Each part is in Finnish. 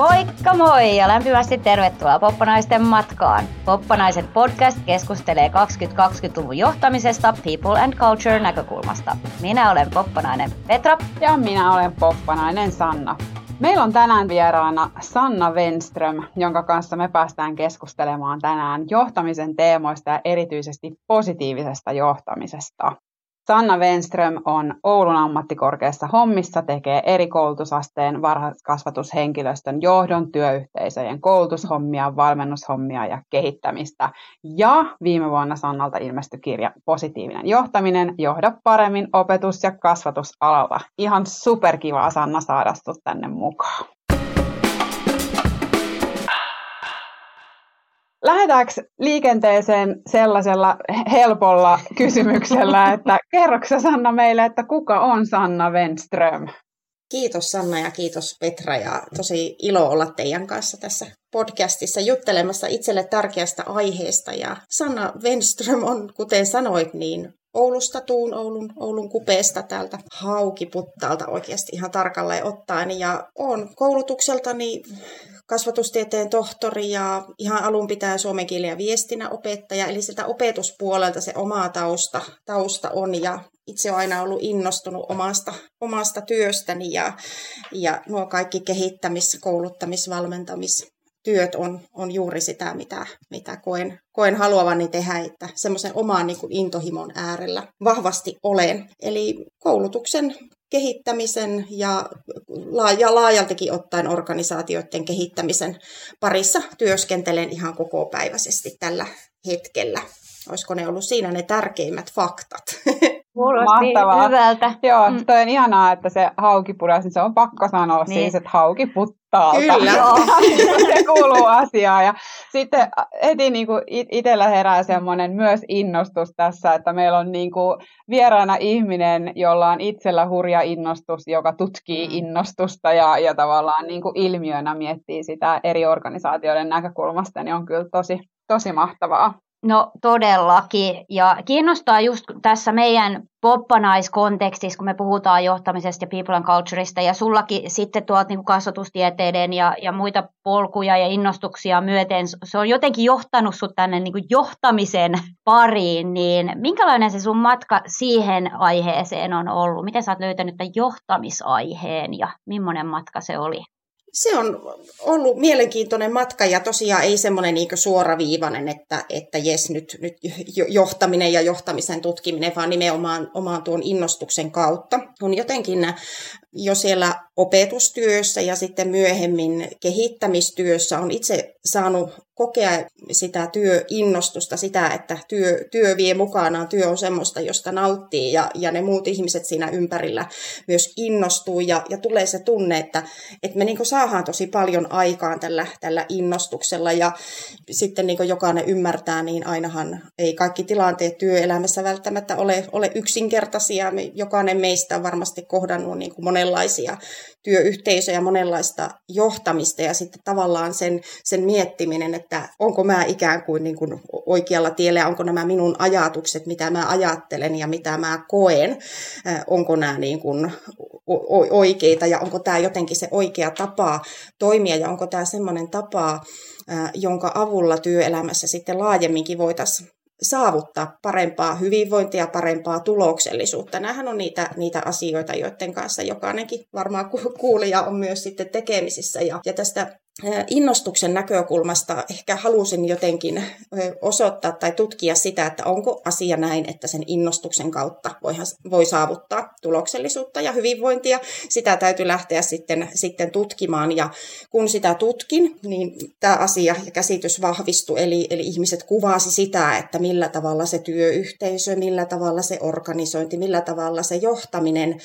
Moikka moi ja lämpimästi tervetuloa Poppanaisten matkaan. Poppanaiset podcast keskustelee 2020-luvun johtamisesta People and Culture näkökulmasta. Minä olen Poppanainen Petra. Ja minä olen Poppanainen Sanna. Meillä on tänään vieraana Sanna Wenström, jonka kanssa me päästään keskustelemaan tänään johtamisen teemoista ja erityisesti positiivisesta johtamisesta. Sanna Wenström on Oulun ammattikorkeassa hommissa, tekee eri koulutusasteen varhaiskasvatushenkilöstön johdon, työyhteisöjen koulutushommia, valmennushommia ja kehittämistä. Ja viime vuonna Sannalta ilmestyi kirja Positiivinen johtaminen, johda paremmin opetus- ja kasvatusalalla. Ihan superkivaa Sanna saada tänne mukaan. Lähdetäänkö liikenteeseen sellaisella helpolla kysymyksellä, että kerroksä Sanna meille, että kuka on Sanna Wenström? Kiitos Sanna ja kiitos Petra ja tosi ilo olla teidän kanssa tässä podcastissa juttelemassa itselle tärkeästä aiheesta. Ja Sanna Wenström on, kuten sanoit, niin Oulusta tuun Oulun, Oulun kupeesta täältä Haukiputtaalta oikeasti ihan tarkalleen ottaen. Ja on koulutukseltani kasvatustieteen tohtori ja ihan alun pitää suomen kielen ja viestinnän opettaja. Eli sieltä opetuspuolelta se oma tausta, tausta on ja itse olen aina ollut innostunut omasta, omasta työstäni ja, ja nuo kaikki kehittämis-, kouluttamis-, valmentamis- työt on, on juuri sitä, mitä, mitä koen, koen haluavani tehdä, että semmoisen oman niin kuin intohimon äärellä vahvasti olen. Eli koulutuksen kehittämisen ja, ja laajaltakin ottaen organisaatioiden kehittämisen parissa työskentelen ihan koko päiväisesti tällä hetkellä. Olisiko ne ollut siinä ne tärkeimmät faktat? Kuulosti Mahtavaa. hyvältä. Joo, mm. toi on ihanaa, että se haukipudas, niin se on pakko sanoa niin. siis, että haukiputtaalta. Kyllä. se kuuluu asiaan. Ja sitten heti niin kuin itsellä herää semmoinen myös innostus tässä, että meillä on niin kuin vieraana ihminen, jolla on itsellä hurja innostus, joka tutkii mm. innostusta ja, ja tavallaan niin kuin ilmiönä miettii sitä eri organisaatioiden näkökulmasta, niin on kyllä tosi, tosi mahtavaa. No todellakin. Ja kiinnostaa just tässä meidän poppanaiskontekstissa, kun me puhutaan johtamisesta ja people and cultureista, ja sullakin sitten tuot niin kasvatustieteiden ja, ja muita polkuja ja innostuksia myöten, se on jotenkin johtanut sut tänne niin johtamisen pariin, niin minkälainen se sun matka siihen aiheeseen on ollut? Miten sä oot löytänyt tämän johtamisaiheen ja millainen matka se oli? Se on ollut mielenkiintoinen matka ja tosiaan ei semmoinen niin suoraviivainen, että, että jes, nyt, nyt johtaminen ja johtamisen tutkiminen, vaan nimenomaan omaan tuon innostuksen kautta. On jotenkin jo siellä opetustyössä ja sitten myöhemmin kehittämistyössä on itse saanut kokea sitä työinnostusta, sitä, että työ, työ vie mukanaan, työ on semmoista, josta nauttii ja, ja ne muut ihmiset siinä ympärillä myös innostuu ja, ja tulee se tunne, että, että me niin saadaan tosi paljon aikaan tällä, tällä innostuksella ja sitten niin jokainen ymmärtää, niin ainahan ei kaikki tilanteet työelämässä välttämättä ole, ole yksinkertaisia. Jokainen meistä on varmasti kohdannut niin monenlaisia työyhteisöjä, monenlaista johtamista ja sitten tavallaan sen, sen miettiminen, että onko mä ikään kuin, niin kuin oikealla tiellä, onko nämä minun ajatukset, mitä mä ajattelen ja mitä mä koen, onko nämä niin kuin oikeita ja onko tämä jotenkin se oikea tapa toimia ja onko tämä semmoinen tapa, jonka avulla työelämässä sitten laajemminkin voitaisiin saavuttaa parempaa hyvinvointia, parempaa tuloksellisuutta. Nämähän on niitä, niitä asioita, joiden kanssa jokainenkin varmaan kuulija on myös sitten tekemisissä. Ja, ja tästä innostuksen näkökulmasta ehkä halusin jotenkin osoittaa tai tutkia sitä, että onko asia näin, että sen innostuksen kautta voi saavuttaa tuloksellisuutta ja hyvinvointia. Sitä täytyy lähteä sitten, sitten tutkimaan ja kun sitä tutkin, niin tämä asia ja käsitys vahvistui, eli, eli ihmiset kuvasi sitä, että millä tavalla se työyhteisö, millä tavalla se organisointi, millä tavalla se johtaminen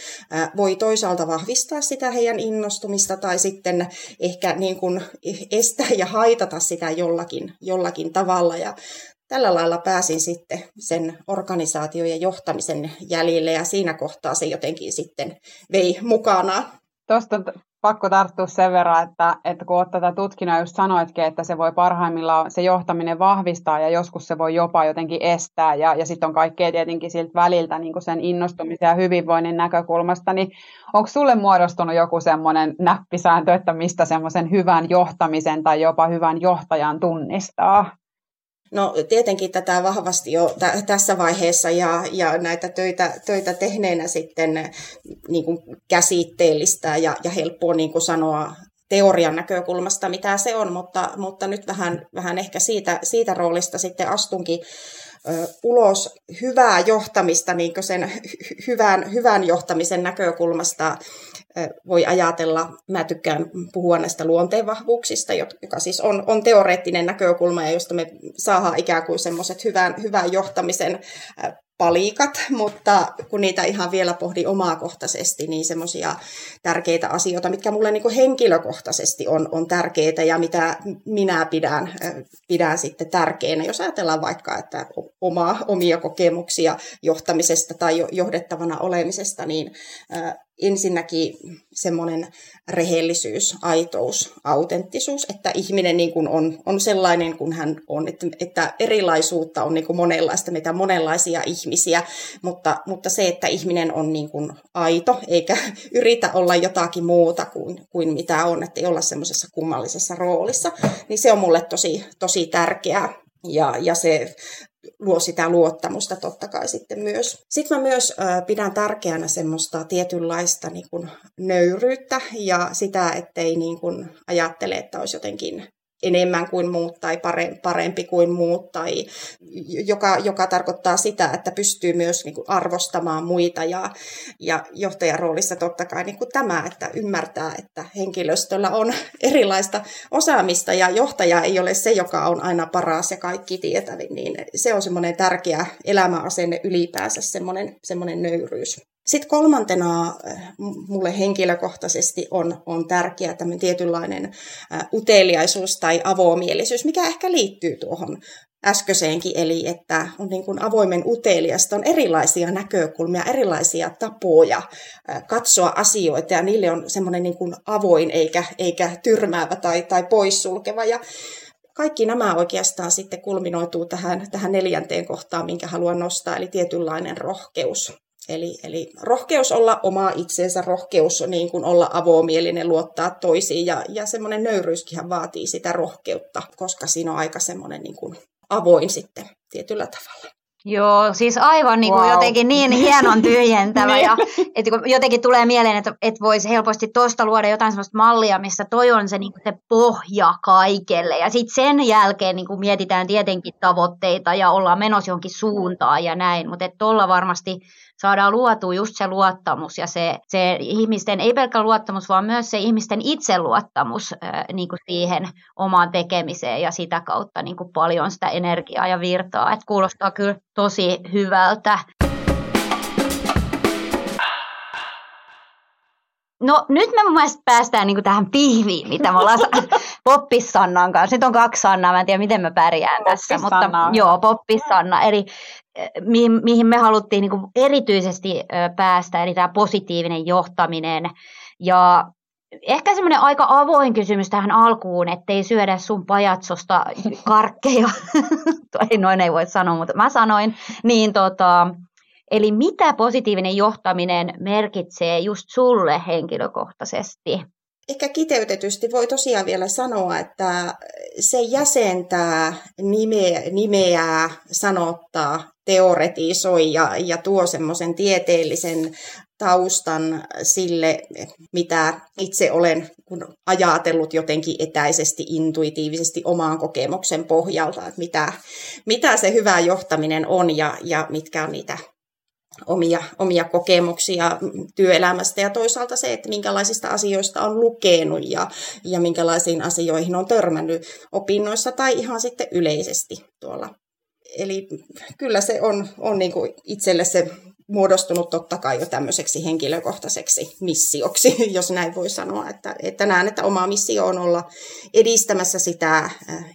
voi toisaalta vahvistaa sitä heidän innostumista tai sitten ehkä niin kuin estää ja haitata sitä jollakin, jollakin tavalla. Ja tällä lailla pääsin sitten sen organisaation ja johtamisen jäljille ja siinä kohtaa se jotenkin sitten vei mukanaan. Tuosta pakko tarttua sen verran, että, että kun olet tätä tutkinut, just sanoitkin, että se voi parhaimmillaan se johtaminen vahvistaa ja joskus se voi jopa jotenkin estää ja, ja sitten on kaikkea tietenkin siltä väliltä niin sen innostumisen ja hyvinvoinnin näkökulmasta, niin onko sulle muodostunut joku semmoinen näppisääntö, että mistä semmoisen hyvän johtamisen tai jopa hyvän johtajan tunnistaa? No tietenkin tätä vahvasti jo t- tässä vaiheessa ja, ja näitä töitä, töitä tehneenä sitten niin kuin käsitteellistä ja, ja helppoa niin kuin sanoa teorian näkökulmasta, mitä se on, mutta, mutta nyt vähän, vähän ehkä siitä, siitä roolista sitten astunkin ulos hyvää johtamista niin sen hyvän, hyvän johtamisen näkökulmasta voi ajatella, mä tykkään puhua näistä luonteenvahvuuksista, joka siis on, on teoreettinen näkökulma ja josta me saadaan ikään kuin semmoiset hyvän, hyvän johtamisen palikat, mutta kun niitä ihan vielä pohdi omakohtaisesti, niin semmoisia tärkeitä asioita, mitkä mulle niin henkilökohtaisesti on, on tärkeitä ja mitä minä pidän, pidän sitten tärkeänä. Jos ajatellaan vaikka, että omaa, omia kokemuksia johtamisesta tai johdettavana olemisesta, niin ensinnäkin semmoinen rehellisyys, aitous, autenttisuus, että ihminen niin kuin on, on sellainen kuin hän on, että, että erilaisuutta on niin kuin monenlaista, mitä monenlaisia ihmisiä, mutta, mutta se, että ihminen on niin kuin aito, eikä yritä olla jotakin muuta kuin, kuin mitä on, että ei olla semmoisessa kummallisessa roolissa, niin se on mulle tosi, tosi tärkeää. Ja, ja se luo sitä luottamusta totta kai sitten myös. Sitten mä myös pidän tärkeänä semmoista tietynlaista niin kuin nöyryyttä ja sitä, ettei niin kuin ajattele, että olisi jotenkin enemmän kuin muut tai parempi kuin muut, tai joka, joka tarkoittaa sitä, että pystyy myös niin kuin arvostamaan muita ja, ja johtajan roolissa totta kai niin kuin tämä, että ymmärtää, että henkilöstöllä on erilaista osaamista ja johtaja ei ole se, joka on aina paras ja kaikki tietävin, niin se on semmoinen tärkeä elämäasenne ylipäänsä, semmoinen, semmoinen nöyryys. Sitten kolmantena äh, mulle henkilökohtaisesti on, on tärkeää tämmöinen tietynlainen äh, uteliaisuus tai avomielisyys, mikä ehkä liittyy tuohon äskeiseenkin, eli että on niin kuin avoimen uteliasta, on erilaisia näkökulmia, erilaisia tapoja äh, katsoa asioita, ja niille on semmoinen niin kuin avoin eikä, eikä tyrmäävä tai, tai poissulkeva. Ja kaikki nämä oikeastaan sitten kulminoituu tähän, tähän neljänteen kohtaan, minkä haluan nostaa, eli tietynlainen rohkeus. Eli, eli rohkeus olla oma itsensä, rohkeus niin kuin olla avomielinen, luottaa toisiin ja, ja semmoinen nöyryyskin vaatii sitä rohkeutta, koska siinä on aika semmoinen niin kuin avoin sitten tietyllä tavalla. Joo, siis aivan niin kuin wow. jotenkin niin hienon tyhjentävä. Niin. ja, että jotenkin tulee mieleen, että, että voisi helposti tuosta luoda jotain sellaista mallia, missä toi on se, niin kuin se pohja kaikelle. Ja sitten sen jälkeen niin kuin mietitään tietenkin tavoitteita ja ollaan menossa johonkin suuntaan ja näin. Mutta tuolla varmasti saadaan luotua just se luottamus ja se, se ihmisten, ei pelkkä luottamus, vaan myös se ihmisten itseluottamus niin kuin siihen omaan tekemiseen ja sitä kautta niin kuin paljon sitä energiaa ja virtaa. Et kuulostaa kyllä tosi hyvältä. No nyt me mun mielestä päästään niin tähän pihviin, mitä me ollaan Poppissannan kanssa. Nyt on kaksi Sannaa, mä en tiedä miten mä pärjään tässä. Mutta, joo, Poppissanna. Eli mihin, mihin me haluttiin niin erityisesti päästä, eli tämä positiivinen johtaminen. Ja ehkä semmoinen aika avoin kysymys tähän alkuun, ettei syödä sun pajatsosta karkkeja. ei noin ei voi sanoa, mutta mä sanoin. Niin tota, eli mitä positiivinen johtaminen merkitsee just sulle henkilökohtaisesti? Ehkä kiteytetysti voi tosiaan vielä sanoa, että se jäsentää, nimeä, nimeää, sanottaa, teoretisoi ja, ja tuo semmoisen tieteellisen taustan sille, mitä itse olen kun ajatellut jotenkin etäisesti, intuitiivisesti omaan kokemuksen pohjalta, että mitä, mitä se hyvä johtaminen on ja, ja mitkä on niitä omia, omia kokemuksia työelämästä ja toisaalta se, että minkälaisista asioista on lukenut ja, ja minkälaisiin asioihin on törmännyt opinnoissa tai ihan sitten yleisesti tuolla. Eli kyllä se on, on niin kuin itselle se muodostunut totta kai jo tämmöiseksi henkilökohtaiseksi missioksi, jos näin voi sanoa. Että, että näen, että oma missio on olla edistämässä sitä äh,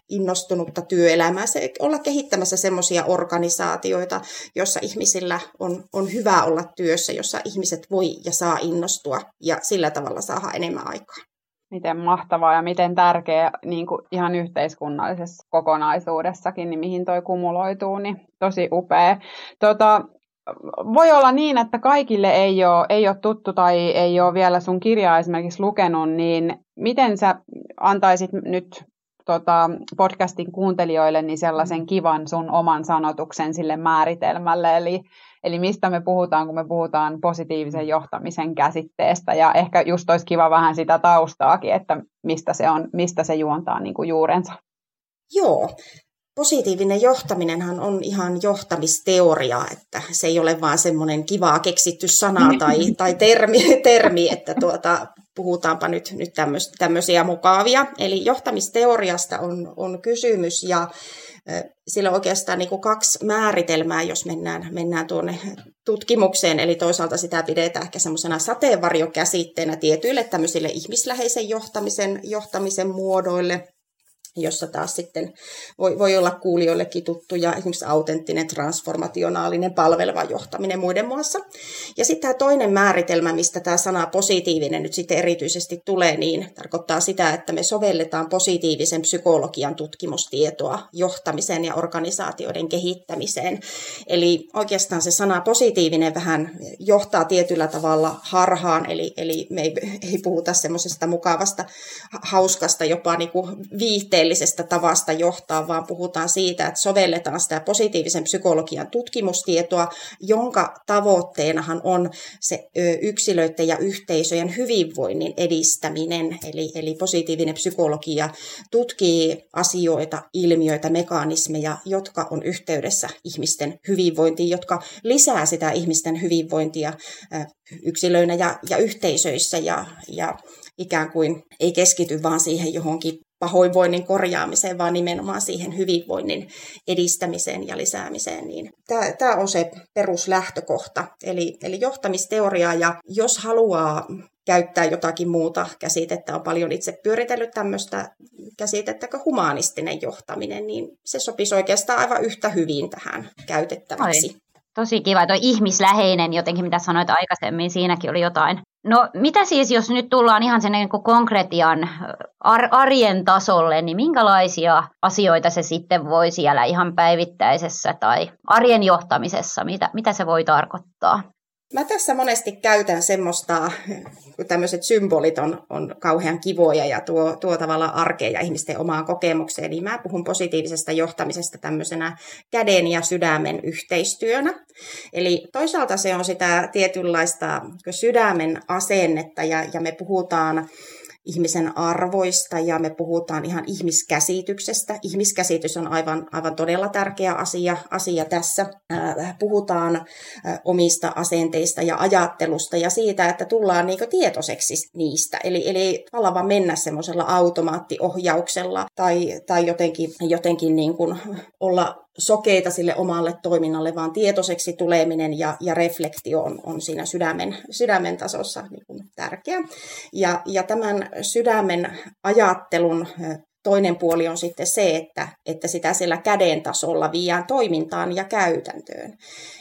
innostunutta työelämää, se, olla kehittämässä semmoisia organisaatioita, jossa ihmisillä on, on hyvä olla työssä, jossa ihmiset voi ja saa innostua ja sillä tavalla saada enemmän aikaa miten mahtavaa ja miten tärkeä niin kuin ihan yhteiskunnallisessa kokonaisuudessakin, niin mihin toi kumuloituu, niin tosi upea. Tota, voi olla niin, että kaikille ei ole, ei ole tuttu tai ei ole vielä sun kirjaa esimerkiksi lukenut, niin miten sä antaisit nyt tota, podcastin kuuntelijoille niin sellaisen kivan sun oman sanotuksen sille määritelmälle, eli Eli mistä me puhutaan, kun me puhutaan positiivisen johtamisen käsitteestä. Ja ehkä just olisi kiva vähän sitä taustaakin, että mistä se, on, mistä se juontaa niin kuin juurensa. Joo, positiivinen johtaminenhan on ihan johtamisteoria, että se ei ole vaan semmoinen kivaa keksitty sana tai, tai termi, termi, että tuota, puhutaanpa nyt, nyt tämmöisiä mukavia. Eli johtamisteoriasta on, on kysymys ja sillä on oikeastaan niin kuin kaksi määritelmää, jos mennään, mennään tuonne tutkimukseen. Eli toisaalta sitä pidetään ehkä semmoisena sateenvarjokäsitteenä tietyille tämmöisille ihmisläheisen johtamisen, johtamisen muodoille – jossa taas sitten voi, voi olla kuulijoillekin tuttuja esimerkiksi autenttinen, transformationaalinen, palveleva johtaminen muiden muassa. Ja sitten tämä toinen määritelmä, mistä tämä sana positiivinen nyt sitten erityisesti tulee, niin tarkoittaa sitä, että me sovelletaan positiivisen psykologian tutkimustietoa johtamiseen ja organisaatioiden kehittämiseen. Eli oikeastaan se sana positiivinen vähän johtaa tietyllä tavalla harhaan, eli, eli me ei, ei puhuta semmoisesta mukavasta, hauskasta, jopa niin kuin viihteen tieteellisestä tavasta johtaa, vaan puhutaan siitä, että sovelletaan sitä positiivisen psykologian tutkimustietoa, jonka tavoitteenahan on se yksilöiden ja yhteisöjen hyvinvoinnin edistäminen. Eli, eli positiivinen psykologia tutkii asioita, ilmiöitä, mekanismeja, jotka on yhteydessä ihmisten hyvinvointiin, jotka lisää sitä ihmisten hyvinvointia yksilöinä ja, ja yhteisöissä ja, ja ikään kuin ei keskity vaan siihen johonkin pahoinvoinnin korjaamiseen, vaan nimenomaan siihen hyvinvoinnin edistämiseen ja lisäämiseen. Niin tämä, tämä on se peruslähtökohta, eli, eli johtamisteoria, ja jos haluaa käyttää jotakin muuta käsitettä, on paljon itse pyöritellyt tämmöistä käsitettä kuin humanistinen johtaminen, niin se sopisi oikeastaan aivan yhtä hyvin tähän käytettäväksi. Oi. Tosi kiva, tuo ihmisläheinen jotenkin, mitä sanoit aikaisemmin, siinäkin oli jotain No mitä siis, jos nyt tullaan ihan sen niin konkretian ar- arjen tasolle, niin minkälaisia asioita se sitten voi siellä ihan päivittäisessä tai arjen johtamisessa, mitä, mitä se voi tarkoittaa? Mä tässä monesti käytän semmoista, kun tämmöiset symbolit on, on kauhean kivoja ja tuo, tuo tavallaan arkeen ja ihmisten omaan kokemukseen, niin mä puhun positiivisesta johtamisesta tämmöisenä käden ja sydämen yhteistyönä. Eli toisaalta se on sitä tietynlaista sydämen asennetta ja, ja me puhutaan ihmisen arvoista ja me puhutaan ihan ihmiskäsityksestä. Ihmiskäsitys on aivan, aivan todella tärkeä asia, asia tässä. Puhutaan omista asenteista ja ajattelusta ja siitä, että tullaan niinku tietoiseksi niistä. Eli, eli tavallaan vaan mennä semmoisella automaattiohjauksella tai, tai jotenkin, jotenkin niin kuin olla sokeita sille omalle toiminnalle, vaan tietoiseksi tuleminen ja, ja reflektio on, on siinä sydämen, sydämen tasossa niin kuin tärkeä. Ja, ja tämän sydämen ajattelun toinen puoli on sitten se, että, että sitä siellä käden tasolla viiään toimintaan ja käytäntöön.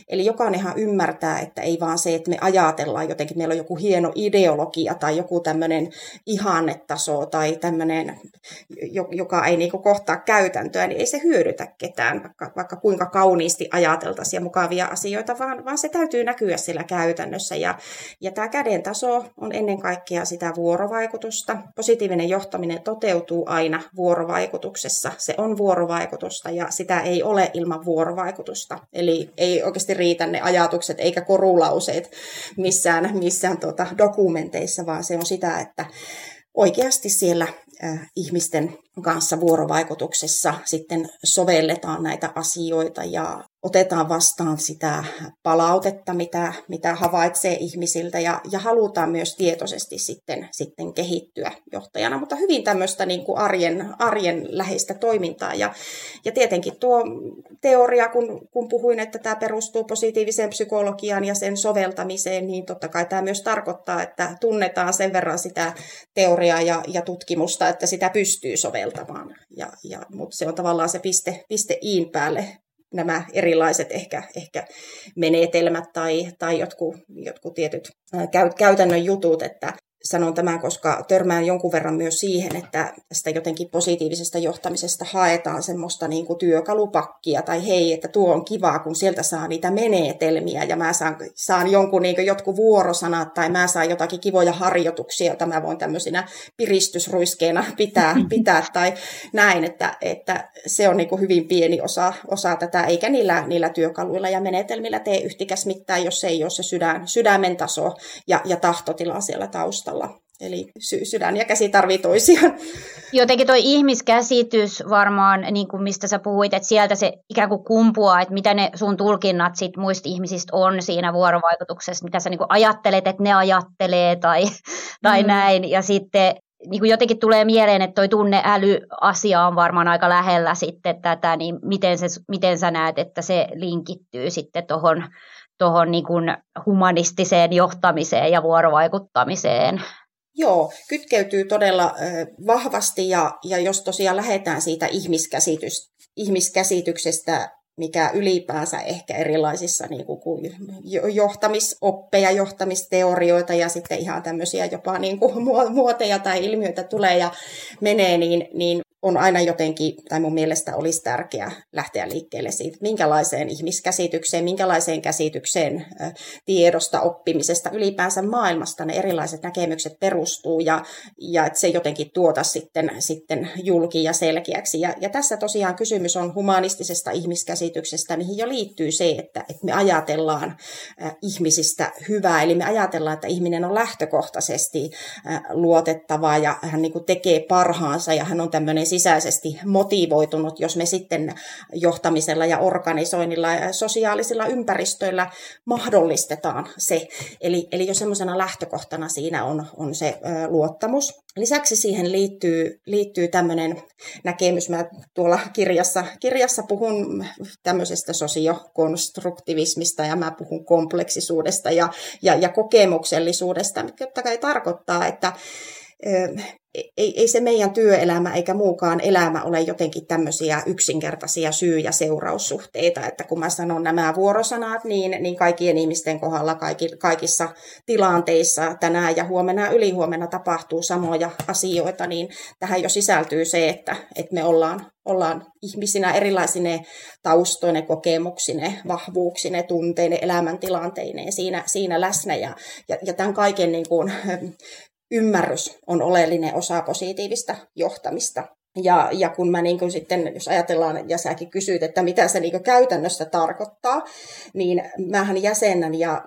Eli jokainenhan ymmärtää, että ei vaan se, että me ajatellaan jotenkin, meillä on joku hieno ideologia tai joku tämmöinen ihannetaso tai tämmöinen, joka ei niinku kohtaa käytäntöä, niin ei se hyödytä ketään, vaikka, vaikka kuinka kauniisti ajateltaisiin ja mukavia asioita, vaan, vaan se täytyy näkyä siellä käytännössä. Ja, ja tämä käden taso on ennen kaikkea sitä vuorovaikutusta. Positiivinen johtaminen toteutuu aina vuorovaikutuksessa. Se on vuorovaikutusta ja sitä ei ole ilman vuorovaikutusta. Eli ei oikeasti riitä ne ajatukset eikä korulauseet missään, missään tuota dokumenteissa, vaan se on sitä, että oikeasti siellä äh, ihmisten kanssa vuorovaikutuksessa sitten sovelletaan näitä asioita ja otetaan vastaan sitä palautetta, mitä, mitä havaitsee ihmisiltä ja, ja halutaan myös tietoisesti sitten, sitten kehittyä johtajana, mutta hyvin tämmöistä niin kuin arjen, arjen läheistä toimintaa. Ja, ja tietenkin tuo teoria, kun, kun puhuin, että tämä perustuu positiiviseen psykologiaan ja sen soveltamiseen, niin totta kai tämä myös tarkoittaa, että tunnetaan sen verran sitä teoriaa ja, ja tutkimusta, että sitä pystyy soveltamaan. Ja, ja, mutta se on tavallaan se piste, piste iin päälle. Nämä erilaiset ehkä, ehkä menetelmät tai, tai jotkut, jotkut tietyt käytännön jutut, että sanon tämän, koska törmään jonkun verran myös siihen, että tästä jotenkin positiivisesta johtamisesta haetaan semmoista niin kuin työkalupakkia, tai hei, että tuo on kivaa, kun sieltä saa niitä menetelmiä, ja mä saan, saan jonkun niin jotkut vuorosanat, tai mä saan jotakin kivoja harjoituksia, joita mä voin tämmöisinä piristysruiskeina pitää, pitää tai näin, että, että se on niin kuin hyvin pieni osa, osa tätä, eikä niillä, niillä työkaluilla ja menetelmillä tee yhtikäs mitään, jos ei ole se sydän, sydämen taso ja, ja tahtotila siellä taustalla taustalla. Eli sy- sydän ja käsi tarvii toisiaan. Jotenkin tuo ihmiskäsitys varmaan, niin kuin mistä sä puhuit, että sieltä se ikään kuin kumpuaa, että mitä ne sun tulkinnat sit muista ihmisistä on siinä vuorovaikutuksessa, mitä sä niin kuin ajattelet, että ne ajattelee tai, tai mm. näin. Ja sitten niin kuin jotenkin tulee mieleen, että toi tunneäly-asia on varmaan aika lähellä sitten tätä, niin miten, se, miten sä näet, että se linkittyy sitten tuohon tuohon niin humanistiseen johtamiseen ja vuorovaikuttamiseen. Joo, kytkeytyy todella vahvasti ja, ja jos tosiaan lähdetään siitä ihmiskäsitys, ihmiskäsityksestä, mikä ylipäänsä ehkä erilaisissa niin kuin johtamisoppeja, johtamisteorioita ja sitten ihan tämmöisiä jopa niin kuin muoteja tai ilmiöitä tulee ja menee, niin, niin on aina jotenkin, tai mun mielestä olisi tärkeää lähteä liikkeelle siitä, minkälaiseen ihmiskäsitykseen, minkälaiseen käsitykseen tiedosta, oppimisesta, ylipäänsä maailmasta ne erilaiset näkemykset perustuu, ja, ja että se jotenkin tuota sitten, sitten julki ja selkeäksi. Ja, ja tässä tosiaan kysymys on humanistisesta ihmiskäsityksestä, mihin jo liittyy se, että, että me ajatellaan ihmisistä hyvää, eli me ajatellaan, että ihminen on lähtökohtaisesti luotettava, ja hän niin tekee parhaansa, ja hän on tämmöinen sisäisesti motivoitunut, jos me sitten johtamisella ja organisoinnilla ja sosiaalisilla ympäristöillä mahdollistetaan se. Eli, eli jo semmoisena lähtökohtana siinä on, on se luottamus. Lisäksi siihen liittyy, liittyy tämmöinen näkemys, mä tuolla kirjassa, kirjassa puhun tämmöisestä sosiokonstruktivismista ja mä puhun kompleksisuudesta ja, ja, ja kokemuksellisuudesta, mikä totta kai tarkoittaa, että ei, ei se meidän työelämä eikä muukaan elämä ole jotenkin tämmöisiä yksinkertaisia syy- ja seuraussuhteita, että kun mä sanon nämä vuorosanat, niin, niin kaikkien ihmisten kohdalla kaikki, kaikissa tilanteissa tänään ja huomenna ja ylihuomenna tapahtuu samoja asioita, niin tähän jo sisältyy se, että, että me ollaan, ollaan ihmisinä erilaisine taustoine, kokemuksine, vahvuuksine, tunteine, elämäntilanteineen siinä, siinä läsnä. Ja, ja, ja tämän kaiken niin kuin, ymmärrys on oleellinen osa positiivista johtamista. Ja, ja kun mä niin kuin sitten, jos ajatellaan, ja säkin kysyit, että mitä se niin käytännössä tarkoittaa, niin mähän jäsennän ja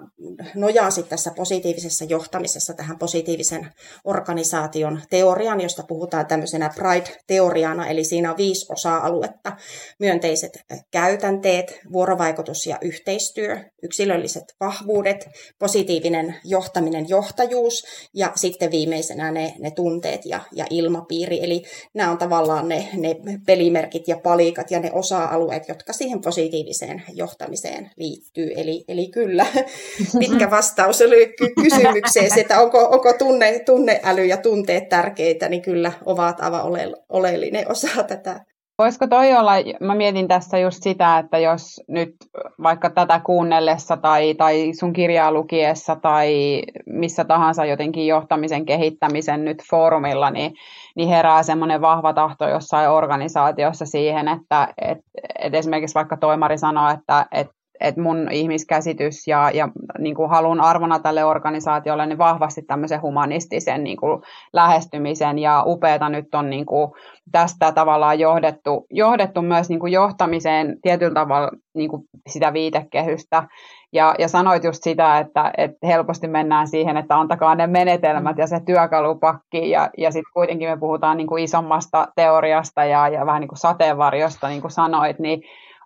nojaan sitten tässä positiivisessa johtamisessa tähän positiivisen organisaation teorian, josta puhutaan tämmöisenä Pride-teoriana, eli siinä on viisi osa-aluetta. Myönteiset käytänteet, vuorovaikutus ja yhteistyö, yksilölliset vahvuudet, positiivinen johtaminen, johtajuus ja sitten viimeisenä ne, ne tunteet ja, ja ilmapiiri. Eli nämä on tavallaan ne, ne pelimerkit ja palikat ja ne osa-alueet, jotka siihen positiiviseen johtamiseen liittyy. Eli, eli kyllä, pitkä vastaus oli kysymykseen, että onko, onko tunne, tunneäly ja tunteet tärkeitä, niin kyllä ovat aivan ole, oleellinen osa tätä Voisiko toi olla, mä mietin tässä just sitä, että jos nyt vaikka tätä kuunnellessa tai, tai sun kirjaa lukiessa tai missä tahansa jotenkin johtamisen kehittämisen nyt foorumilla, niin, niin herää semmoinen vahva tahto jossain organisaatiossa siihen, että et, et esimerkiksi vaikka toimari sanoo, että et että mun ihmiskäsitys ja, ja niin kuin halun arvona tälle organisaatiolle niin vahvasti tämmöisen humanistisen niin kuin lähestymisen. Ja upeata nyt on niin kuin tästä tavallaan johdettu, johdettu myös niin kuin johtamiseen tietyllä tavalla niin kuin sitä viitekehystä. Ja, ja sanoit just sitä, että, että helposti mennään siihen, että antakaa ne menetelmät ja se työkalupakki, ja, ja sitten kuitenkin me puhutaan niin kuin isommasta teoriasta ja, ja vähän niin kuin sateenvarjosta, niin kuin sanoit, niin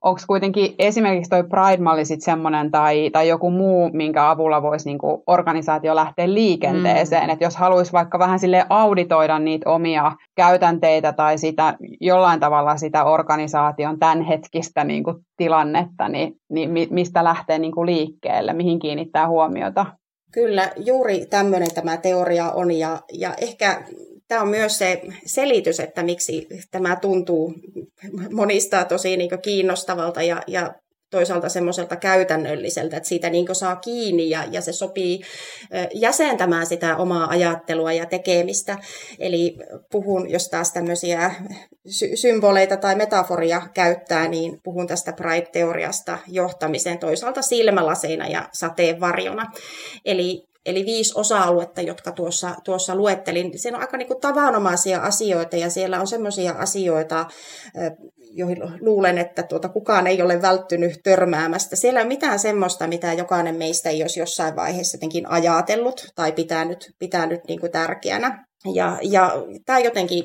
onko kuitenkin esimerkiksi toi Pride-malli sit semmoinen tai, tai joku muu, minkä avulla voisi niinku organisaatio lähteä liikenteeseen, mm. että jos haluaisi vaikka vähän sille auditoida niitä omia käytänteitä tai sitä jollain tavalla sitä organisaation tämänhetkistä niinku tilannetta, niin, niin mistä lähtee niinku liikkeelle, mihin kiinnittää huomiota? Kyllä, juuri tämmöinen tämä teoria on ja, ja ehkä tämä on myös se selitys, että miksi tämä tuntuu monista tosi niin kiinnostavalta ja, ja toisaalta semmoiselta käytännölliseltä, että siitä niin saa kiinni ja, ja se sopii jäsentämään sitä omaa ajattelua ja tekemistä. Eli puhun, jos taas tämmöisiä sy- symboleita tai metaforia käyttää, niin puhun tästä Pride-teoriasta johtamisen toisaalta silmälaseina ja sateenvarjona. Eli eli viisi osa-aluetta, jotka tuossa, tuossa luettelin. Siellä on aika niin kuin tavanomaisia asioita ja siellä on semmoisia asioita, joihin luulen, että tuota, kukaan ei ole välttynyt törmäämästä. Siellä ei ole mitään semmoista, mitä jokainen meistä ei olisi jossain vaiheessa jotenkin ajatellut tai pitänyt, pitänyt niin kuin tärkeänä. Ja, ja tämä jotenkin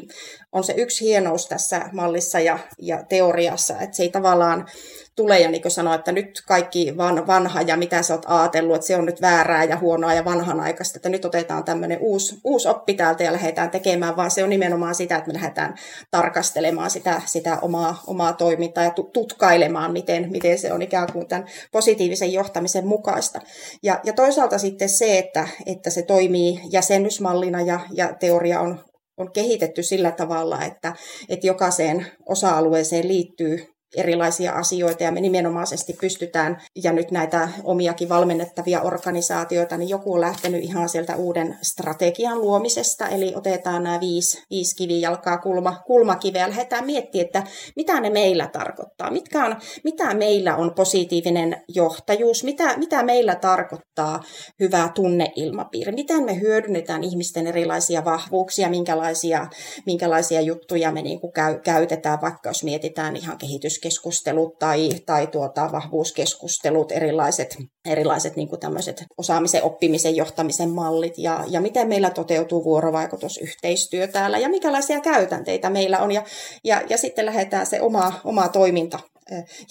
on se yksi hienous tässä mallissa ja, ja teoriassa, että se ei tavallaan tule ja niin sanoa, että nyt kaikki van, vanha ja mitä sä oot ajatellut, että se on nyt väärää ja huonoa ja vanhanaikaista, että nyt otetaan tämmöinen uusi, uusi oppi täältä ja lähdetään tekemään, vaan se on nimenomaan sitä, että me lähdetään tarkastelemaan sitä, sitä omaa, omaa toimintaa ja tutkailemaan, miten, miten se on ikään kuin tämän positiivisen johtamisen mukaista. Ja, ja toisaalta sitten se, että, että se toimii jäsennysmallina ja, ja teoria on, on kehitetty sillä tavalla, että, että jokaiseen osa-alueeseen liittyy erilaisia asioita ja me nimenomaisesti pystytään, ja nyt näitä omiakin valmennettavia organisaatioita, niin joku on lähtenyt ihan sieltä uuden strategian luomisesta, eli otetaan nämä viisi, viisi kivijalkaa kulma, kulmakiveä. Lähdetään miettimään, että mitä ne meillä tarkoittaa, mitkä on, mitä meillä on positiivinen johtajuus, mitä, mitä meillä tarkoittaa hyvä tunneilmapiiri, miten me hyödynnetään ihmisten erilaisia vahvuuksia, minkälaisia, minkälaisia juttuja me niin kuin käy, käytetään, vaikka jos mietitään ihan kehitys keskustelut tai, tai tuota, vahvuuskeskustelut, erilaiset, erilaiset niin tämmöiset osaamisen, oppimisen, johtamisen mallit ja, ja miten meillä toteutuu vuorovaikutus, yhteistyö täällä ja mikälaisia käytänteitä meillä on ja, ja, ja sitten lähdetään se oma, oma toiminta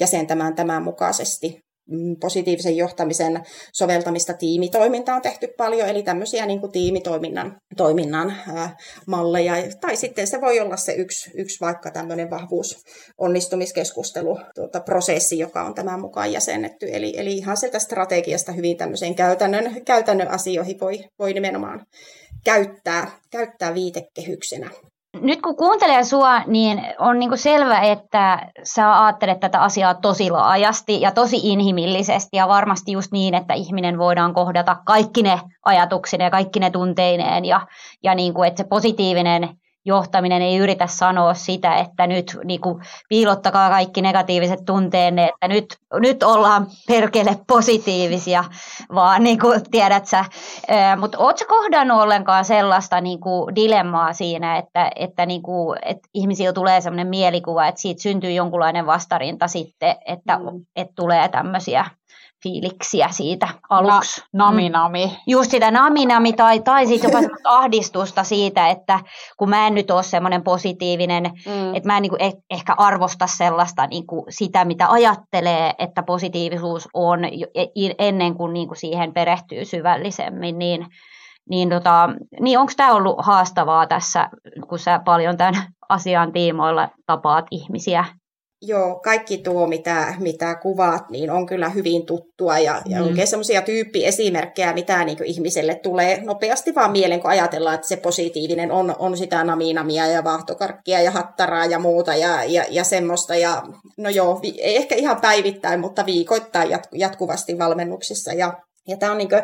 jäsentämään tämän mukaisesti. Mm, positiivisen johtamisen soveltamista tiimitoimintaan on tehty paljon, eli tämmöisiä niin kuin tiimitoiminnan toiminnan, ää, malleja. Tai sitten se voi olla se yksi, yksi vaikka tämmöinen vahvuus onnistumiskeskustelu, tuota, prosessi, joka on tämän mukaan jäsennetty. Eli, eli ihan sieltä strategiasta hyvin tämmöiseen käytännön, käytännön asioihin voi, voi nimenomaan käyttää, käyttää viitekehyksenä nyt kun kuuntelee sua, niin on niin kuin selvä, että sä ajattelet tätä asiaa tosi laajasti ja tosi inhimillisesti ja varmasti just niin, että ihminen voidaan kohdata kaikki ne ajatuksineen ja kaikki ne tunteineen ja, ja niin kuin, että se positiivinen johtaminen ei yritä sanoa sitä, että nyt niin kuin, piilottakaa kaikki negatiiviset tunteenne, että nyt, nyt ollaan perkele positiivisia, vaan niin kuin, tiedät sä. Mutta ootko kohdannut ollenkaan sellaista niin kuin, dilemmaa siinä, että, että, niin kuin, että ihmisillä tulee sellainen mielikuva, että siitä syntyy jonkunlainen vastarinta sitten, että, mm. että tulee tämmöisiä fiiliksiä siitä aluksi. Na, nami mm. nami. Just sitä nami nami tai, tai sitten jopa ahdistusta siitä, että kun mä en nyt ole semmoinen positiivinen, mm. että mä en niin kuin eh, ehkä arvosta sellaista niin kuin sitä, mitä ajattelee, että positiivisuus on e, ennen kuin, niin kuin siihen perehtyy syvällisemmin, niin niin, tota, niin onko tämä ollut haastavaa tässä, kun sä paljon tämän asian tiimoilla tapaat ihmisiä? Joo, kaikki tuo, mitä, mitä kuvaat, niin on kyllä hyvin tuttua ja, mm. ja oikein semmoisia tyyppiesimerkkejä, mitä niin ihmiselle tulee nopeasti vaan mieleen, kun ajatellaan, että se positiivinen on, on sitä naminamia ja vaahtokarkkia ja hattaraa ja muuta ja, ja, ja semmoista. Ja, no joo, ei ehkä ihan päivittäin, mutta viikoittain jatkuvasti valmennuksissa ja ja tämä on niin kuin,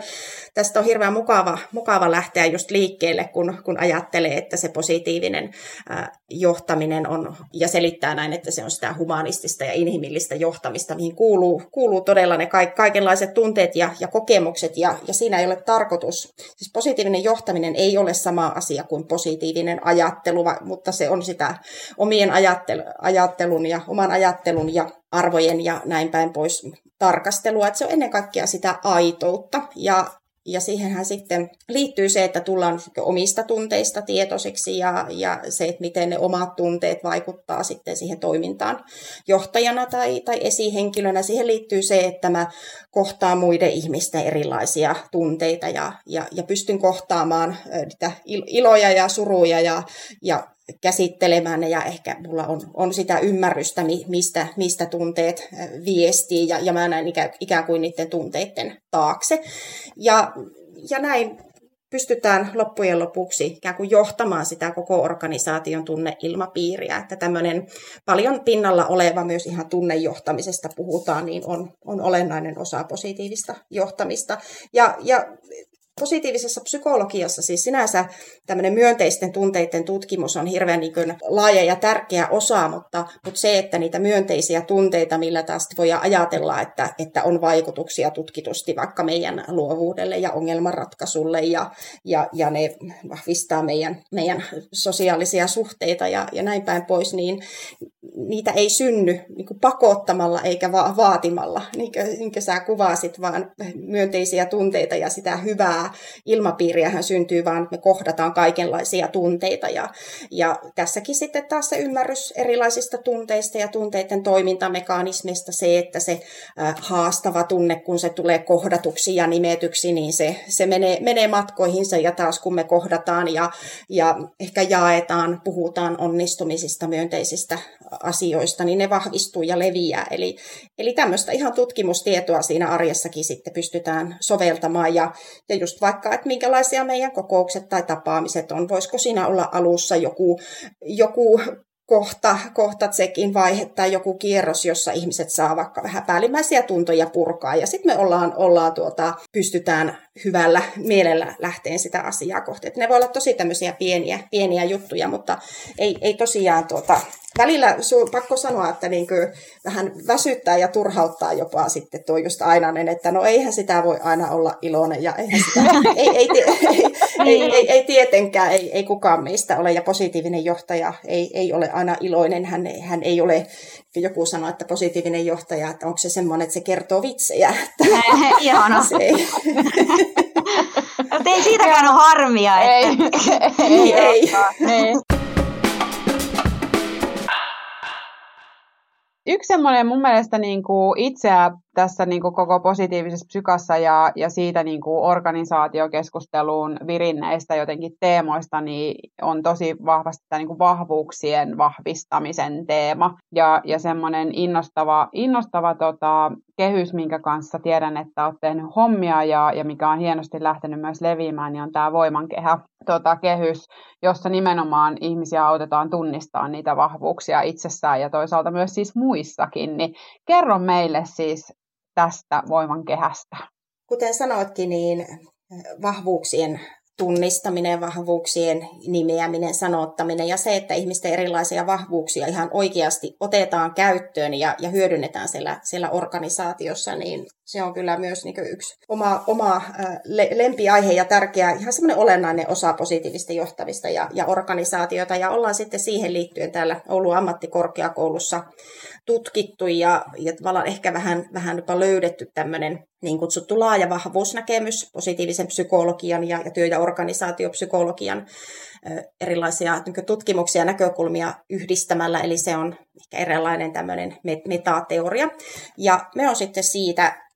tästä on hirveän mukava, mukava lähteä just liikkeelle, kun, kun ajattelee, että se positiivinen äh, johtaminen on, ja selittää näin, että se on sitä humanistista ja inhimillistä johtamista, mihin kuuluu, kuuluu todella ne ka- kaikenlaiset tunteet ja, ja kokemukset, ja, ja siinä ei ole tarkoitus. Siis positiivinen johtaminen ei ole sama asia kuin positiivinen ajattelu, mutta se on sitä omien ajattel, ajattelun ja oman ajattelun ja arvojen ja näin päin pois tarkastelua. Että se on ennen kaikkea sitä aitoutta ja ja siihenhän sitten liittyy se, että tullaan omista tunteista tietoisiksi ja, ja se, että miten ne omat tunteet vaikuttaa sitten siihen toimintaan johtajana tai, tai esihenkilönä. Siihen liittyy se, että mä kohtaan muiden ihmisten erilaisia tunteita ja, ja, ja pystyn kohtaamaan niitä iloja ja suruja ja, ja käsittelemään ne ja ehkä mulla on, on sitä ymmärrystä, mistä, mistä tunteet viestii ja, ja mä näen ikään, ikään kuin niiden tunteiden taakse. Ja, ja näin pystytään loppujen lopuksi ikään kuin johtamaan sitä koko organisaation tunneilmapiiriä. Että tämmöinen paljon pinnalla oleva myös ihan tunnejohtamisesta puhutaan, niin on, on olennainen osa positiivista johtamista. Ja, ja positiivisessa psykologiassa siis sinänsä tämmöinen myönteisten tunteiden tutkimus on hirveän niin kuin laaja ja tärkeä osa, mutta, mutta se, että niitä myönteisiä tunteita, millä taas voi ajatella, että, että on vaikutuksia tutkitusti vaikka meidän luovuudelle ja ongelmanratkaisulle ja, ja, ja ne vahvistaa meidän, meidän sosiaalisia suhteita ja, ja näin päin pois, niin niitä ei synny niin kuin pakottamalla eikä va- vaatimalla, niin kuin, niin kuin sä kuvasit, vaan myönteisiä tunteita ja sitä hyvää ilmapiiriähän syntyy, vaan me kohdataan kaikenlaisia tunteita. Ja, ja tässäkin sitten taas se ymmärrys erilaisista tunteista ja tunteiden toimintamekanismista, se, että se haastava tunne, kun se tulee kohdatuksi ja nimetyksi, niin se, se menee, menee matkoihinsa ja taas kun me kohdataan ja, ja ehkä jaetaan, puhutaan onnistumisista, myönteisistä asioista, niin ne vahvistuu ja leviää. Eli, eli tämmöistä ihan tutkimustietoa siinä arjessakin sitten pystytään soveltamaan. Ja, ja just vaikka, että minkälaisia meidän kokoukset tai tapaamiset on. Voisiko siinä olla alussa joku, joku kohta, kohta check-in vaihe tai joku kierros, jossa ihmiset saa vaikka vähän päällimmäisiä tuntoja purkaa. Ja sitten me ollaan, ollaan tuota, pystytään hyvällä mielellä lähteen sitä asiaa kohti. Et ne voi olla tosi tämmöisiä pieniä, pieniä juttuja, mutta ei, ei tosiaan tuota, välillä su, pakko sanoa, että niin kuin vähän väsyttää ja turhauttaa jopa sitten tuo just Ainanen, että no eihän sitä voi aina olla iloinen ja eihän sitä, ei, ei, ei, ei, ei, ei, tietenkään, ei, ei kukaan meistä ole ja positiivinen johtaja ei, ei ole aina iloinen, hän, hän ei ole, joku sanoi, että positiivinen johtaja, että onko se semmoinen, että se kertoo vitsejä. Että Ihana. Se ei. ei siitäkään ole harmia. Että... Ei, ei, ei. ei. Yksi semmoinen mun mielestä niin kuin itseä tässä niin kuin koko positiivisessa psykassa ja, ja siitä niin kuin organisaatiokeskusteluun virinneistä jotenkin teemoista, niin on tosi vahvasti tämä niin kuin vahvuuksien vahvistamisen teema. Ja, ja semmoinen innostava, innostava tota, kehys, minkä kanssa tiedän, että olet tehnyt hommia ja, ja mikä on hienosti lähtenyt myös leviämään, niin on tämä voimankehä tota, kehys, jossa nimenomaan ihmisiä autetaan tunnistamaan niitä vahvuuksia itsessään ja toisaalta myös siis muissakin. Niin kerro meille siis tästä voimankehästä. Kuten sanoitkin, niin vahvuuksien tunnistaminen, vahvuuksien nimeäminen, sanottaminen ja se, että ihmisten erilaisia vahvuuksia ihan oikeasti otetaan käyttöön ja, ja hyödynnetään siellä, siellä organisaatiossa, niin se on kyllä myös niin yksi oma, oma le, lempiaihe ja tärkeä, ihan semmoinen olennainen osa positiivista johtamista ja, ja organisaatiota. Ja ollaan sitten siihen liittyen täällä Oulun ammattikorkeakoulussa tutkittu ja, ja tavallaan ehkä vähän, vähän jopa löydetty tämmöinen niin kutsuttu laaja vahvuusnäkemys positiivisen psykologian ja, ja työ- ja organisaatiopsykologian erilaisia niin tutkimuksia ja näkökulmia yhdistämällä, eli se on ehkä erilainen tämmöinen metateoria. Ja me on sitten siitä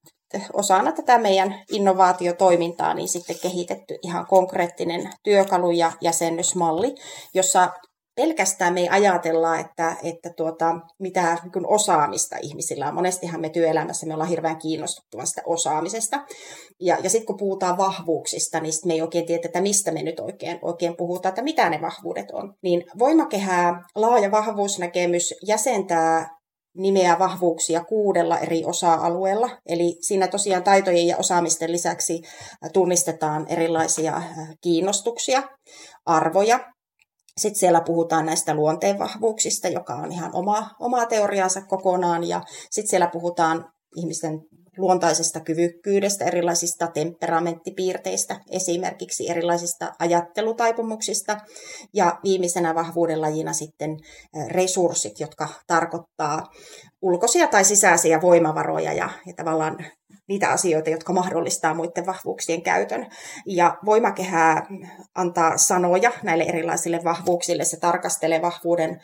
osana tätä meidän innovaatiotoimintaa niin sitten kehitetty ihan konkreettinen työkalu ja jäsennysmalli, jossa pelkästään me ei ajatella, että, että tuota, mitä niin osaamista ihmisillä on. Monestihan me työelämässä me ollaan hirveän kiinnostuttuva sitä osaamisesta. Ja, ja sitten kun puhutaan vahvuuksista, niin me ei oikein tiedä, että mistä me nyt oikein, oikein puhutaan, että mitä ne vahvuudet on. Niin voimakehää, laaja vahvuusnäkemys jäsentää nimeä vahvuuksia kuudella eri osa-alueella. Eli siinä tosiaan taitojen ja osaamisten lisäksi tunnistetaan erilaisia kiinnostuksia, arvoja, sitten siellä puhutaan näistä luonteenvahvuuksista, joka on ihan oma, oma teoriansa kokonaan. Ja sitten siellä puhutaan ihmisten luontaisesta kyvykkyydestä, erilaisista temperamenttipiirteistä, esimerkiksi erilaisista ajattelutaipumuksista. Ja viimeisenä vahvuuden lajina sitten resurssit, jotka tarkoittaa ulkoisia tai sisäisiä voimavaroja ja, ja tavallaan niitä asioita, jotka mahdollistaa muiden vahvuuksien käytön. Ja voimakehä antaa sanoja näille erilaisille vahvuuksille. Se tarkastelee vahvuuden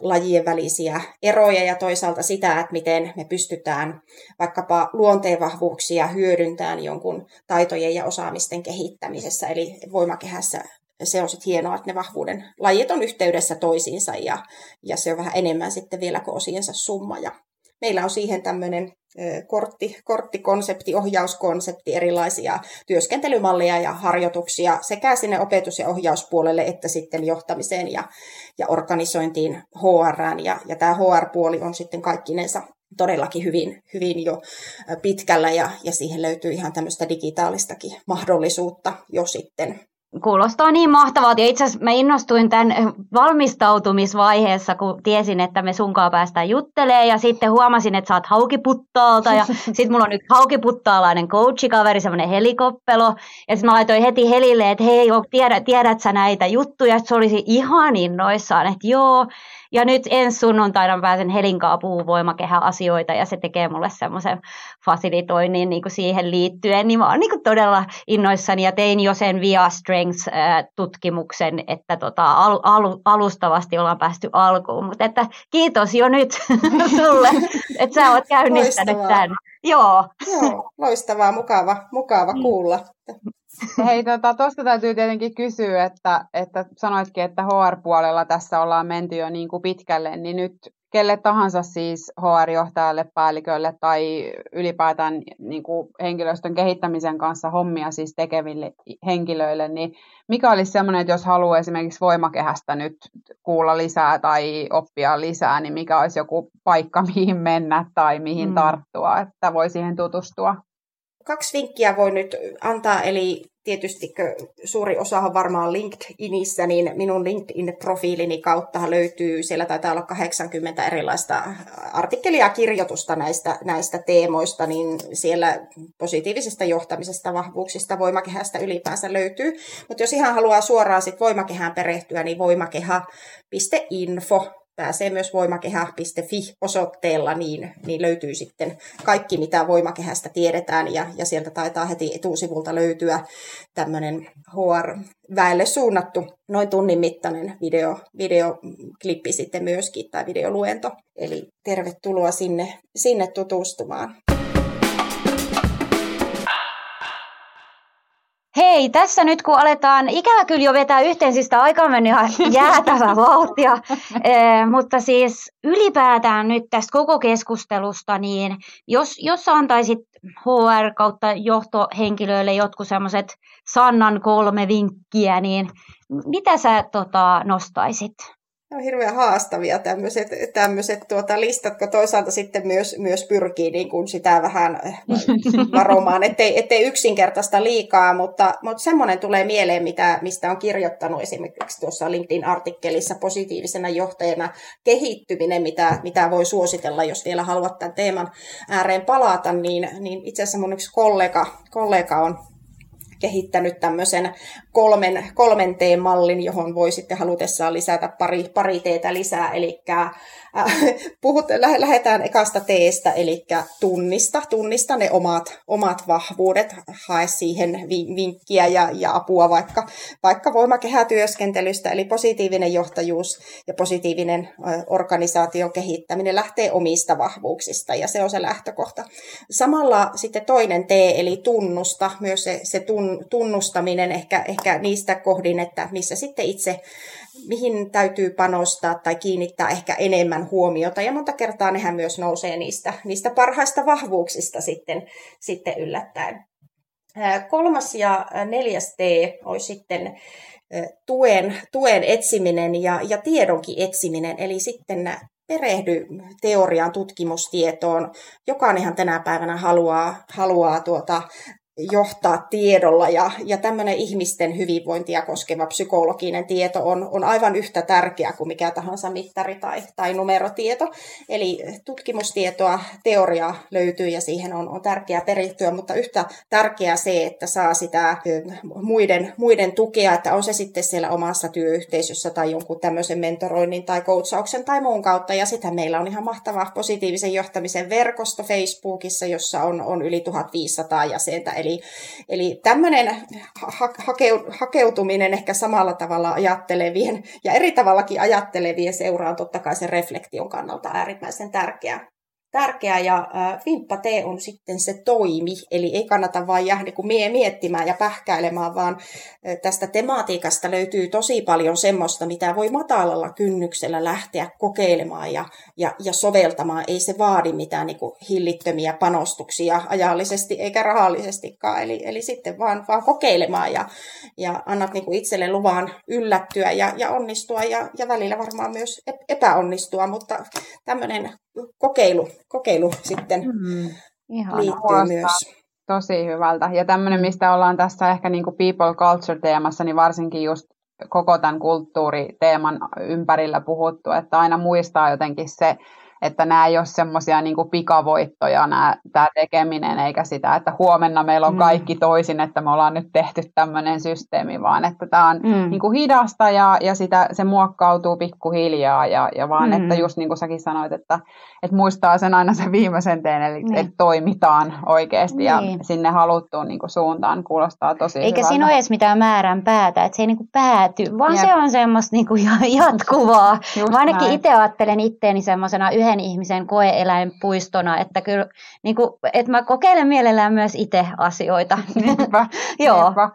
lajien välisiä eroja ja toisaalta sitä, että miten me pystytään vaikkapa luonteenvahvuuksia hyödyntämään jonkun taitojen ja osaamisten kehittämisessä. Eli voimakehässä se on sitten hienoa, että ne vahvuuden lajit on yhteydessä toisiinsa ja, ja se on vähän enemmän sitten vielä kuin osiensa summa. Ja meillä on siihen tämmöinen kortti, korttikonsepti, ohjauskonsepti, erilaisia työskentelymalleja ja harjoituksia sekä sinne opetus- ja ohjauspuolelle että sitten johtamiseen ja, ja organisointiin HR. Ja, ja tämä HR-puoli on sitten kaikkinensa todellakin hyvin, hyvin jo pitkällä ja, ja siihen löytyy ihan tämmöistä digitaalistakin mahdollisuutta jo sitten Kuulostaa niin mahtavalta. Ja itse asiassa mä innostuin tämän valmistautumisvaiheessa, kun tiesin, että me sunkaan päästään juttelemaan. Ja sitten huomasin, että sä oot haukiputtaalta. Ja sitten mulla on nyt haukiputtaalainen coachikaveri, semmoinen helikoppelo. Ja sitten mä laitoin heti Helille, että hei, tiedät, tiedät sä näitä juttuja? Sitten se olisi ihan innoissaan, että joo. Ja nyt ensi sunnuntaina pääsen Helinkaa puuvoimakehä asioita ja se tekee mulle semmoisen fasilitoinnin niin kuin siihen liittyen. Niin mä oon niin kuin todella innoissani ja tein jo sen Via Strengths-tutkimuksen, että tota, al- al- alustavasti ollaan päästy alkuun. Mutta että kiitos jo nyt sulle, että sä oot käynnistänyt tämän. Joo. Joo, loistavaa, mukava, mukava mm. kuulla. Hei, tuosta tota, täytyy tietenkin kysyä, että, että sanoitkin, että HR-puolella tässä ollaan menty jo niin kuin pitkälle, niin nyt kelle tahansa siis HR-johtajalle, päällikölle tai ylipäätään niin kuin henkilöstön kehittämisen kanssa hommia siis tekeville henkilöille, niin mikä olisi semmoinen, että jos haluaa esimerkiksi voimakehästä nyt kuulla lisää tai oppia lisää, niin mikä olisi joku paikka, mihin mennä tai mihin mm. tarttua, että voi siihen tutustua? kaksi vinkkiä voi nyt antaa, eli tietysti suuri osahan varmaan LinkedInissä, niin minun LinkedIn-profiilini kautta löytyy, siellä taitaa olla 80 erilaista artikkelia ja kirjoitusta näistä, näistä teemoista, niin siellä positiivisesta johtamisesta, vahvuuksista, voimakehästä ylipäänsä löytyy. Mutta jos ihan haluaa suoraan sit voimakehään perehtyä, niin voimakeha.info pääsee myös voimakehä.fi osoitteella, niin, niin löytyy sitten kaikki, mitä voimakehästä tiedetään, ja, ja sieltä taitaa heti etusivulta löytyä tämmöinen HR-väelle suunnattu noin tunnin mittainen video, videoklippi sitten myöskin, tai videoluento. Eli tervetuloa sinne, sinne tutustumaan. Hei, tässä nyt kun aletaan ikävä kyllä jo vetää yhteen, siis tämä aika on mennyt ihan jäätävä vauhtia, e, mutta siis ylipäätään nyt tästä koko keskustelusta, niin jos, jos antaisit HR kautta johtohenkilöille jotkut semmoiset Sannan kolme vinkkiä, niin mitä sä tota, nostaisit? On hirveän haastavia tämmöiset, tämmöiset tuota listat, kun toisaalta sitten myös, myös pyrkii niin kuin sitä vähän varomaan, ettei, ettei yksinkertaista liikaa, mutta, mutta semmoinen tulee mieleen, mitä, mistä on kirjoittanut esimerkiksi tuossa LinkedIn-artikkelissa positiivisena johtajana kehittyminen, mitä, mitä voi suositella, jos vielä haluat tämän teeman ääreen palata, niin, niin itse asiassa mun yksi kollega, kollega on kehittänyt tämmöisen kolmen, kolmen T-mallin, johon voi sitten halutessaan lisätä pari, pari teetä lisää. Eli äh, puhut, lähdetään ekasta teestä, eli tunnista, tunnista ne omat, omat vahvuudet, hae siihen vinkkiä ja, ja apua vaikka, vaikka voimakehätyöskentelystä, eli positiivinen johtajuus ja positiivinen organisaation kehittäminen lähtee omista vahvuuksista, ja se on se lähtökohta. Samalla sitten toinen T, eli tunnusta, myös se, se tun, tunnustaminen ehkä, ehkä niistä kohdin, että missä sitten itse, mihin täytyy panostaa tai kiinnittää ehkä enemmän huomiota. Ja monta kertaa nehän myös nousee niistä, niistä parhaista vahvuuksista sitten, sitten yllättäen. Kolmas ja neljäs T olisi sitten tuen, tuen etsiminen ja, ja tiedonkin etsiminen, eli sitten perehdy teoriaan, tutkimustietoon. Jokainenhan tänä päivänä haluaa, haluaa tuota, johtaa tiedolla ja, ja tämmöinen ihmisten hyvinvointia koskeva psykologinen tieto on, on aivan yhtä tärkeä kuin mikä tahansa mittari tai, tai numerotieto. Eli tutkimustietoa, teoriaa löytyy ja siihen on, on tärkeää perehtyä, mutta yhtä tärkeää se, että saa sitä muiden, muiden tukea, että on se sitten siellä omassa työyhteisössä tai jonkun tämmöisen mentoroinnin tai coachauksen tai muun kautta. Ja sitten meillä on ihan mahtava positiivisen johtamisen verkosto Facebookissa, jossa on, on yli 1500 jäsentä. Eli, eli tämmöinen ha- hakeutuminen ehkä samalla tavalla ajattelevien ja eri tavallakin ajattelevien seuraan totta kai sen reflektion kannalta äärimmäisen tärkeää tärkeä ja äh, vimppatee on sitten se toimi, eli ei kannata vain jäädä niin mie miettimään ja pähkäilemään, vaan äh, tästä tematiikasta löytyy tosi paljon semmoista, mitä voi matalalla kynnyksellä lähteä kokeilemaan ja, ja, ja soveltamaan. Ei se vaadi mitään niin kuin hillittömiä panostuksia ajallisesti eikä rahallisestikaan, eli, eli sitten vaan, vaan kokeilemaan ja, ja annat niin kuin itselle luvan yllättyä ja, ja onnistua ja, ja välillä varmaan myös epäonnistua, mutta tämmöinen kokeilu, kokeilu sitten mm, liittyy myös. Tosi hyvältä. Ja tämmöinen, mistä ollaan tässä ehkä niin kuin people culture-teemassa, niin varsinkin just koko tämän kulttuuriteeman ympärillä puhuttu, että aina muistaa jotenkin se, että nämä ei ole semmoisia niin pikavoittoja nämä, tämä tekeminen, eikä sitä, että huomenna meillä on mm. kaikki toisin, että me ollaan nyt tehty tämmöinen systeemi, vaan että tämä on mm. niin kuin hidasta ja, ja sitä, se muokkautuu pikkuhiljaa ja, ja vaan, mm. että just niin kuin säkin sanoit, että, että muistaa sen aina sen viimeisen teen, eli niin. että toimitaan oikeasti niin. ja sinne haluttuun niin kuin suuntaan kuulostaa tosi Eikä hyvältä. siinä ole edes mitään määrän päätä, että se ei niin kuin pääty, vaan Jep. se on semmoista niin kuin jatkuvaa. Mä ainakin itse ajattelen itteeni semmoisena yhden yhden ihmisen koeeläinpuistona, että kyllä niin kuin, että mä kokeilen mielellään myös itse asioita. Niinpä, Joo. Niinpä.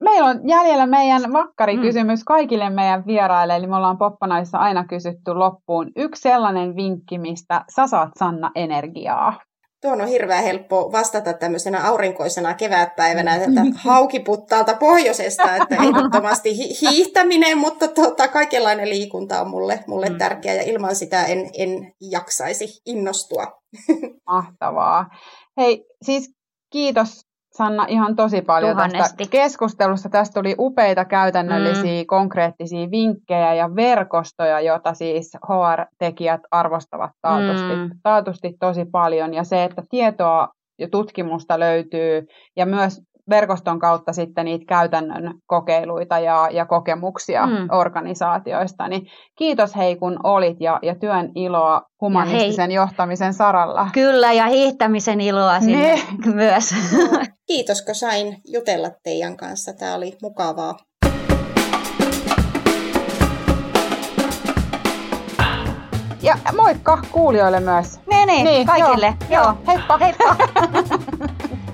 Meillä on jäljellä meidän vakkarikysymys mm. kaikille meidän vieraille, eli me ollaan Poppanaissa aina kysytty loppuun yksi sellainen vinkki, mistä sä saat Sanna energiaa. Tuon on hirveän helppo vastata tämmöisenä aurinkoisena kevätpäivänä että haukiputtaalta pohjoisesta, että ehdottomasti hiihtäminen, mutta tuota, kaikenlainen liikunta on mulle, mulle mm. tärkeä ja ilman sitä en, en jaksaisi innostua. Mahtavaa. Hei, siis kiitos Sanna ihan tosi paljon Tuhannesti. tästä keskustelusta. Tästä tuli upeita käytännöllisiä, mm. konkreettisia vinkkejä ja verkostoja, joita siis HR-tekijät arvostavat taatusti, mm. taatusti tosi paljon. Ja se, että tietoa ja tutkimusta löytyy ja myös verkoston kautta sitten niitä käytännön kokeiluita ja, ja kokemuksia mm. organisaatioista. Niin kiitos hei kun olit ja, ja työn iloa humanistisen johtamisen saralla. Kyllä ja hiihtämisen iloa sinne ne. myös. Kiitos kun sain jutella teidän kanssa. Tämä oli mukavaa. Ja moikka kuulijoille myös. Niin, niin, niin kaikille. Joo, joo. Heippa. Heippa.